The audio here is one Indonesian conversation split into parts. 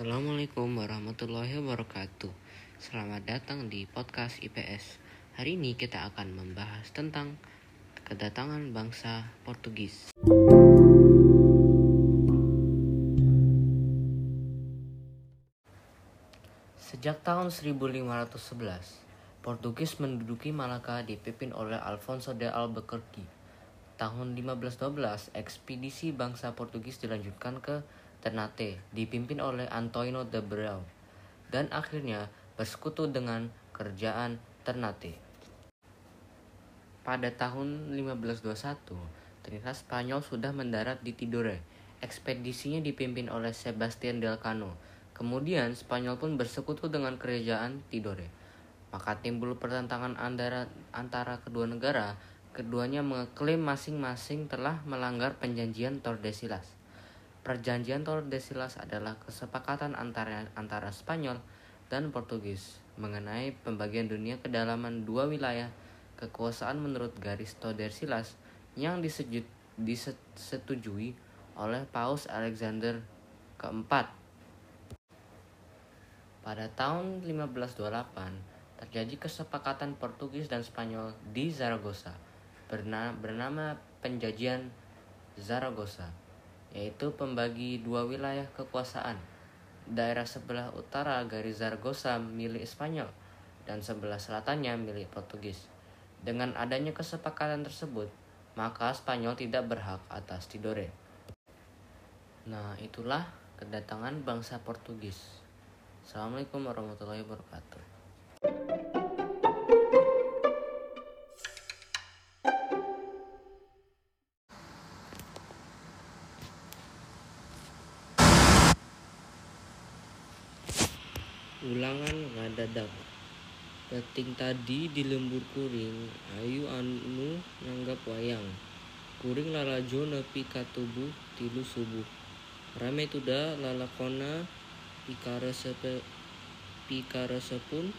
Assalamualaikum warahmatullahi wabarakatuh. Selamat datang di podcast IPS. Hari ini kita akan membahas tentang kedatangan bangsa Portugis. Sejak tahun 1511, Portugis menduduki Malaka dipimpin oleh Alfonso de Albuquerque. Tahun 1512, ekspedisi bangsa Portugis dilanjutkan ke Ternate dipimpin oleh Antonio de Breu dan akhirnya bersekutu dengan kerajaan Ternate. Pada tahun 1521, ternyata Spanyol sudah mendarat di Tidore. Ekspedisinya dipimpin oleh Sebastian del Cano. Kemudian Spanyol pun bersekutu dengan kerajaan Tidore. Maka timbul pertentangan antara, antara kedua negara. Keduanya mengklaim masing-masing telah melanggar perjanjian Tordesillas. Perjanjian Tordesillas adalah kesepakatan antara antara Spanyol dan Portugis mengenai pembagian dunia kedalaman dua wilayah kekuasaan menurut garis Tordesillas yang disejut, disetujui oleh Paus Alexander keempat. Pada tahun 1528 terjadi kesepakatan Portugis dan Spanyol di Zaragoza bernama, bernama Penjajian Zaragoza yaitu pembagi dua wilayah kekuasaan. Daerah sebelah utara garis Zaragoza milik Spanyol dan sebelah selatannya milik Portugis. Dengan adanya kesepakatan tersebut, maka Spanyol tidak berhak atas Tidore. Nah, itulah kedatangan bangsa Portugis. Assalamualaikum warahmatullahi wabarakatuh. Ulangan ngadadak Peting tadi di lembur kuring Ayu anu nanggap wayang. Kuring lalajo nepi katubuh tilu subuh. Rame tuda lalakona pikara sepun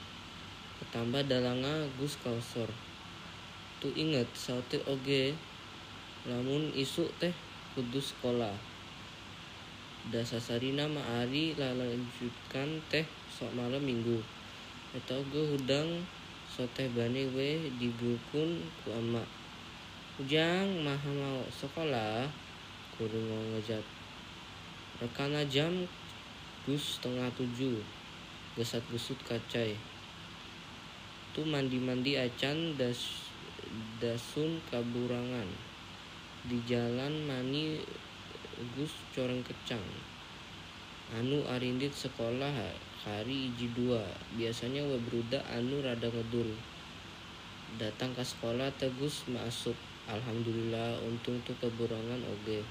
Ketambah dalanga gus kausor. Tu inget saute oge Lamun isuk teh kudus sekolah. Dasasarina maari lalanjutkan teh sok malam minggu. Atau gue hudang soteh bani we digukun ku ama. Ujang maha mau sekolah kurung mau ngejat rekana jam gus setengah tujuh. Gesat gusut kacai. Tu mandi mandi acan das dasun kaburangan. Di jalan mani gus coreng kecang anu arindit sekolah hari iji dua. Biasanya we beruda anu rada ngedul. Datang ke sekolah tegus masuk. Alhamdulillah untung tuh keburangan oge.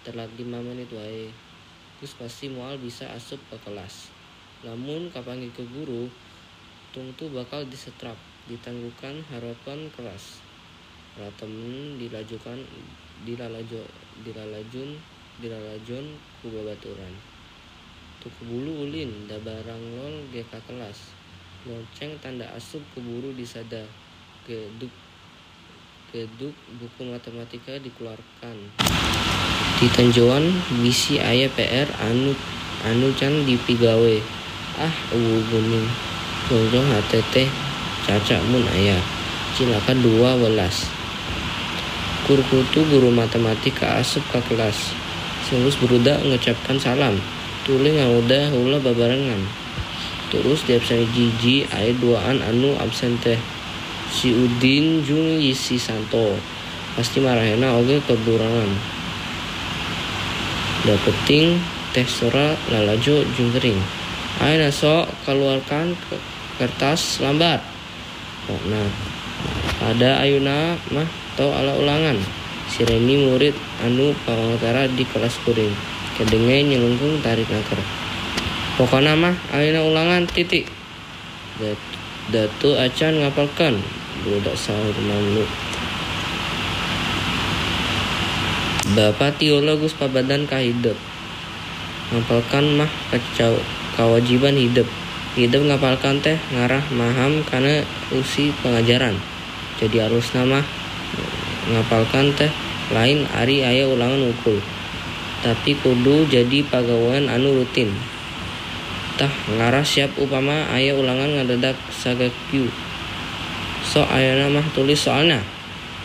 Telat lima menit wae. Gus pasti mual bisa asup ke kelas. Namun kapanggil ke guru tung tuh bakal disetrap ditangguhkan harapan keras para temen dilajukan dilalajo dilalajun dilalajon ku babaturan kebulu ulin da barang lol GK kelas. Lonceng tanda asup keburu disada geduk geduk buku matematika dikeluarkan. Di tenjuan bisi ayah PR anu anu can dipigawe. Ah uwu guning. Jongjong HTT caca mun ayah cilaka dua belas kurkutu guru matematika asup ke kelas. Selus berudak ngecapkan salam tuling udah ulah babarengan. Terus di absen jiji ayat duaan anu absen teh. Si Udin Jung Yisi Santo. Pasti marahena oge keburangan teh sora lalajo jung kering. Ayo naso keluarkan kertas lambat. Oh, nah ada ayuna mah tau ala ulangan. Si Reni murid anu pangutara di kelas kuring kedengai nyelungkung tarik naker pokoknya mah aina ulangan titik. Dat, datu acan ngapalkan. Budak sahur malu Bapak teologus pabadan kahidep ngapalkan mah kacau kewajiban hidup. Hidup ngapalkan teh ngarah maham karena usi pengajaran. Jadi harus nama ngapalkan teh lain ari ayah ulangan ukul tapi kudu jadi pegawaian anu rutin. Tah ngaras siap upama aya ulangan ngadedak sagakyu. So ayana mah tulis soalnya.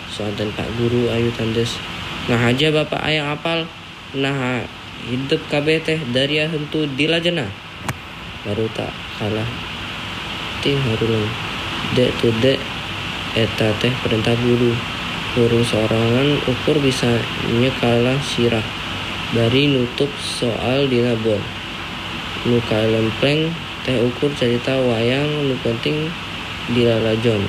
Soalnya pak guru ayu tandes. Nah aja bapak ayah apal nah hidup kabeh teh dari hentu dilajena baru tak kalah. Ting harulang dek tu dek eta teh perintah guru. Guru seorangan ukur bisa nyekalah sirah dari nutup soal di labor nuka lempleng teh ukur cerita wayang nu penting di lalajon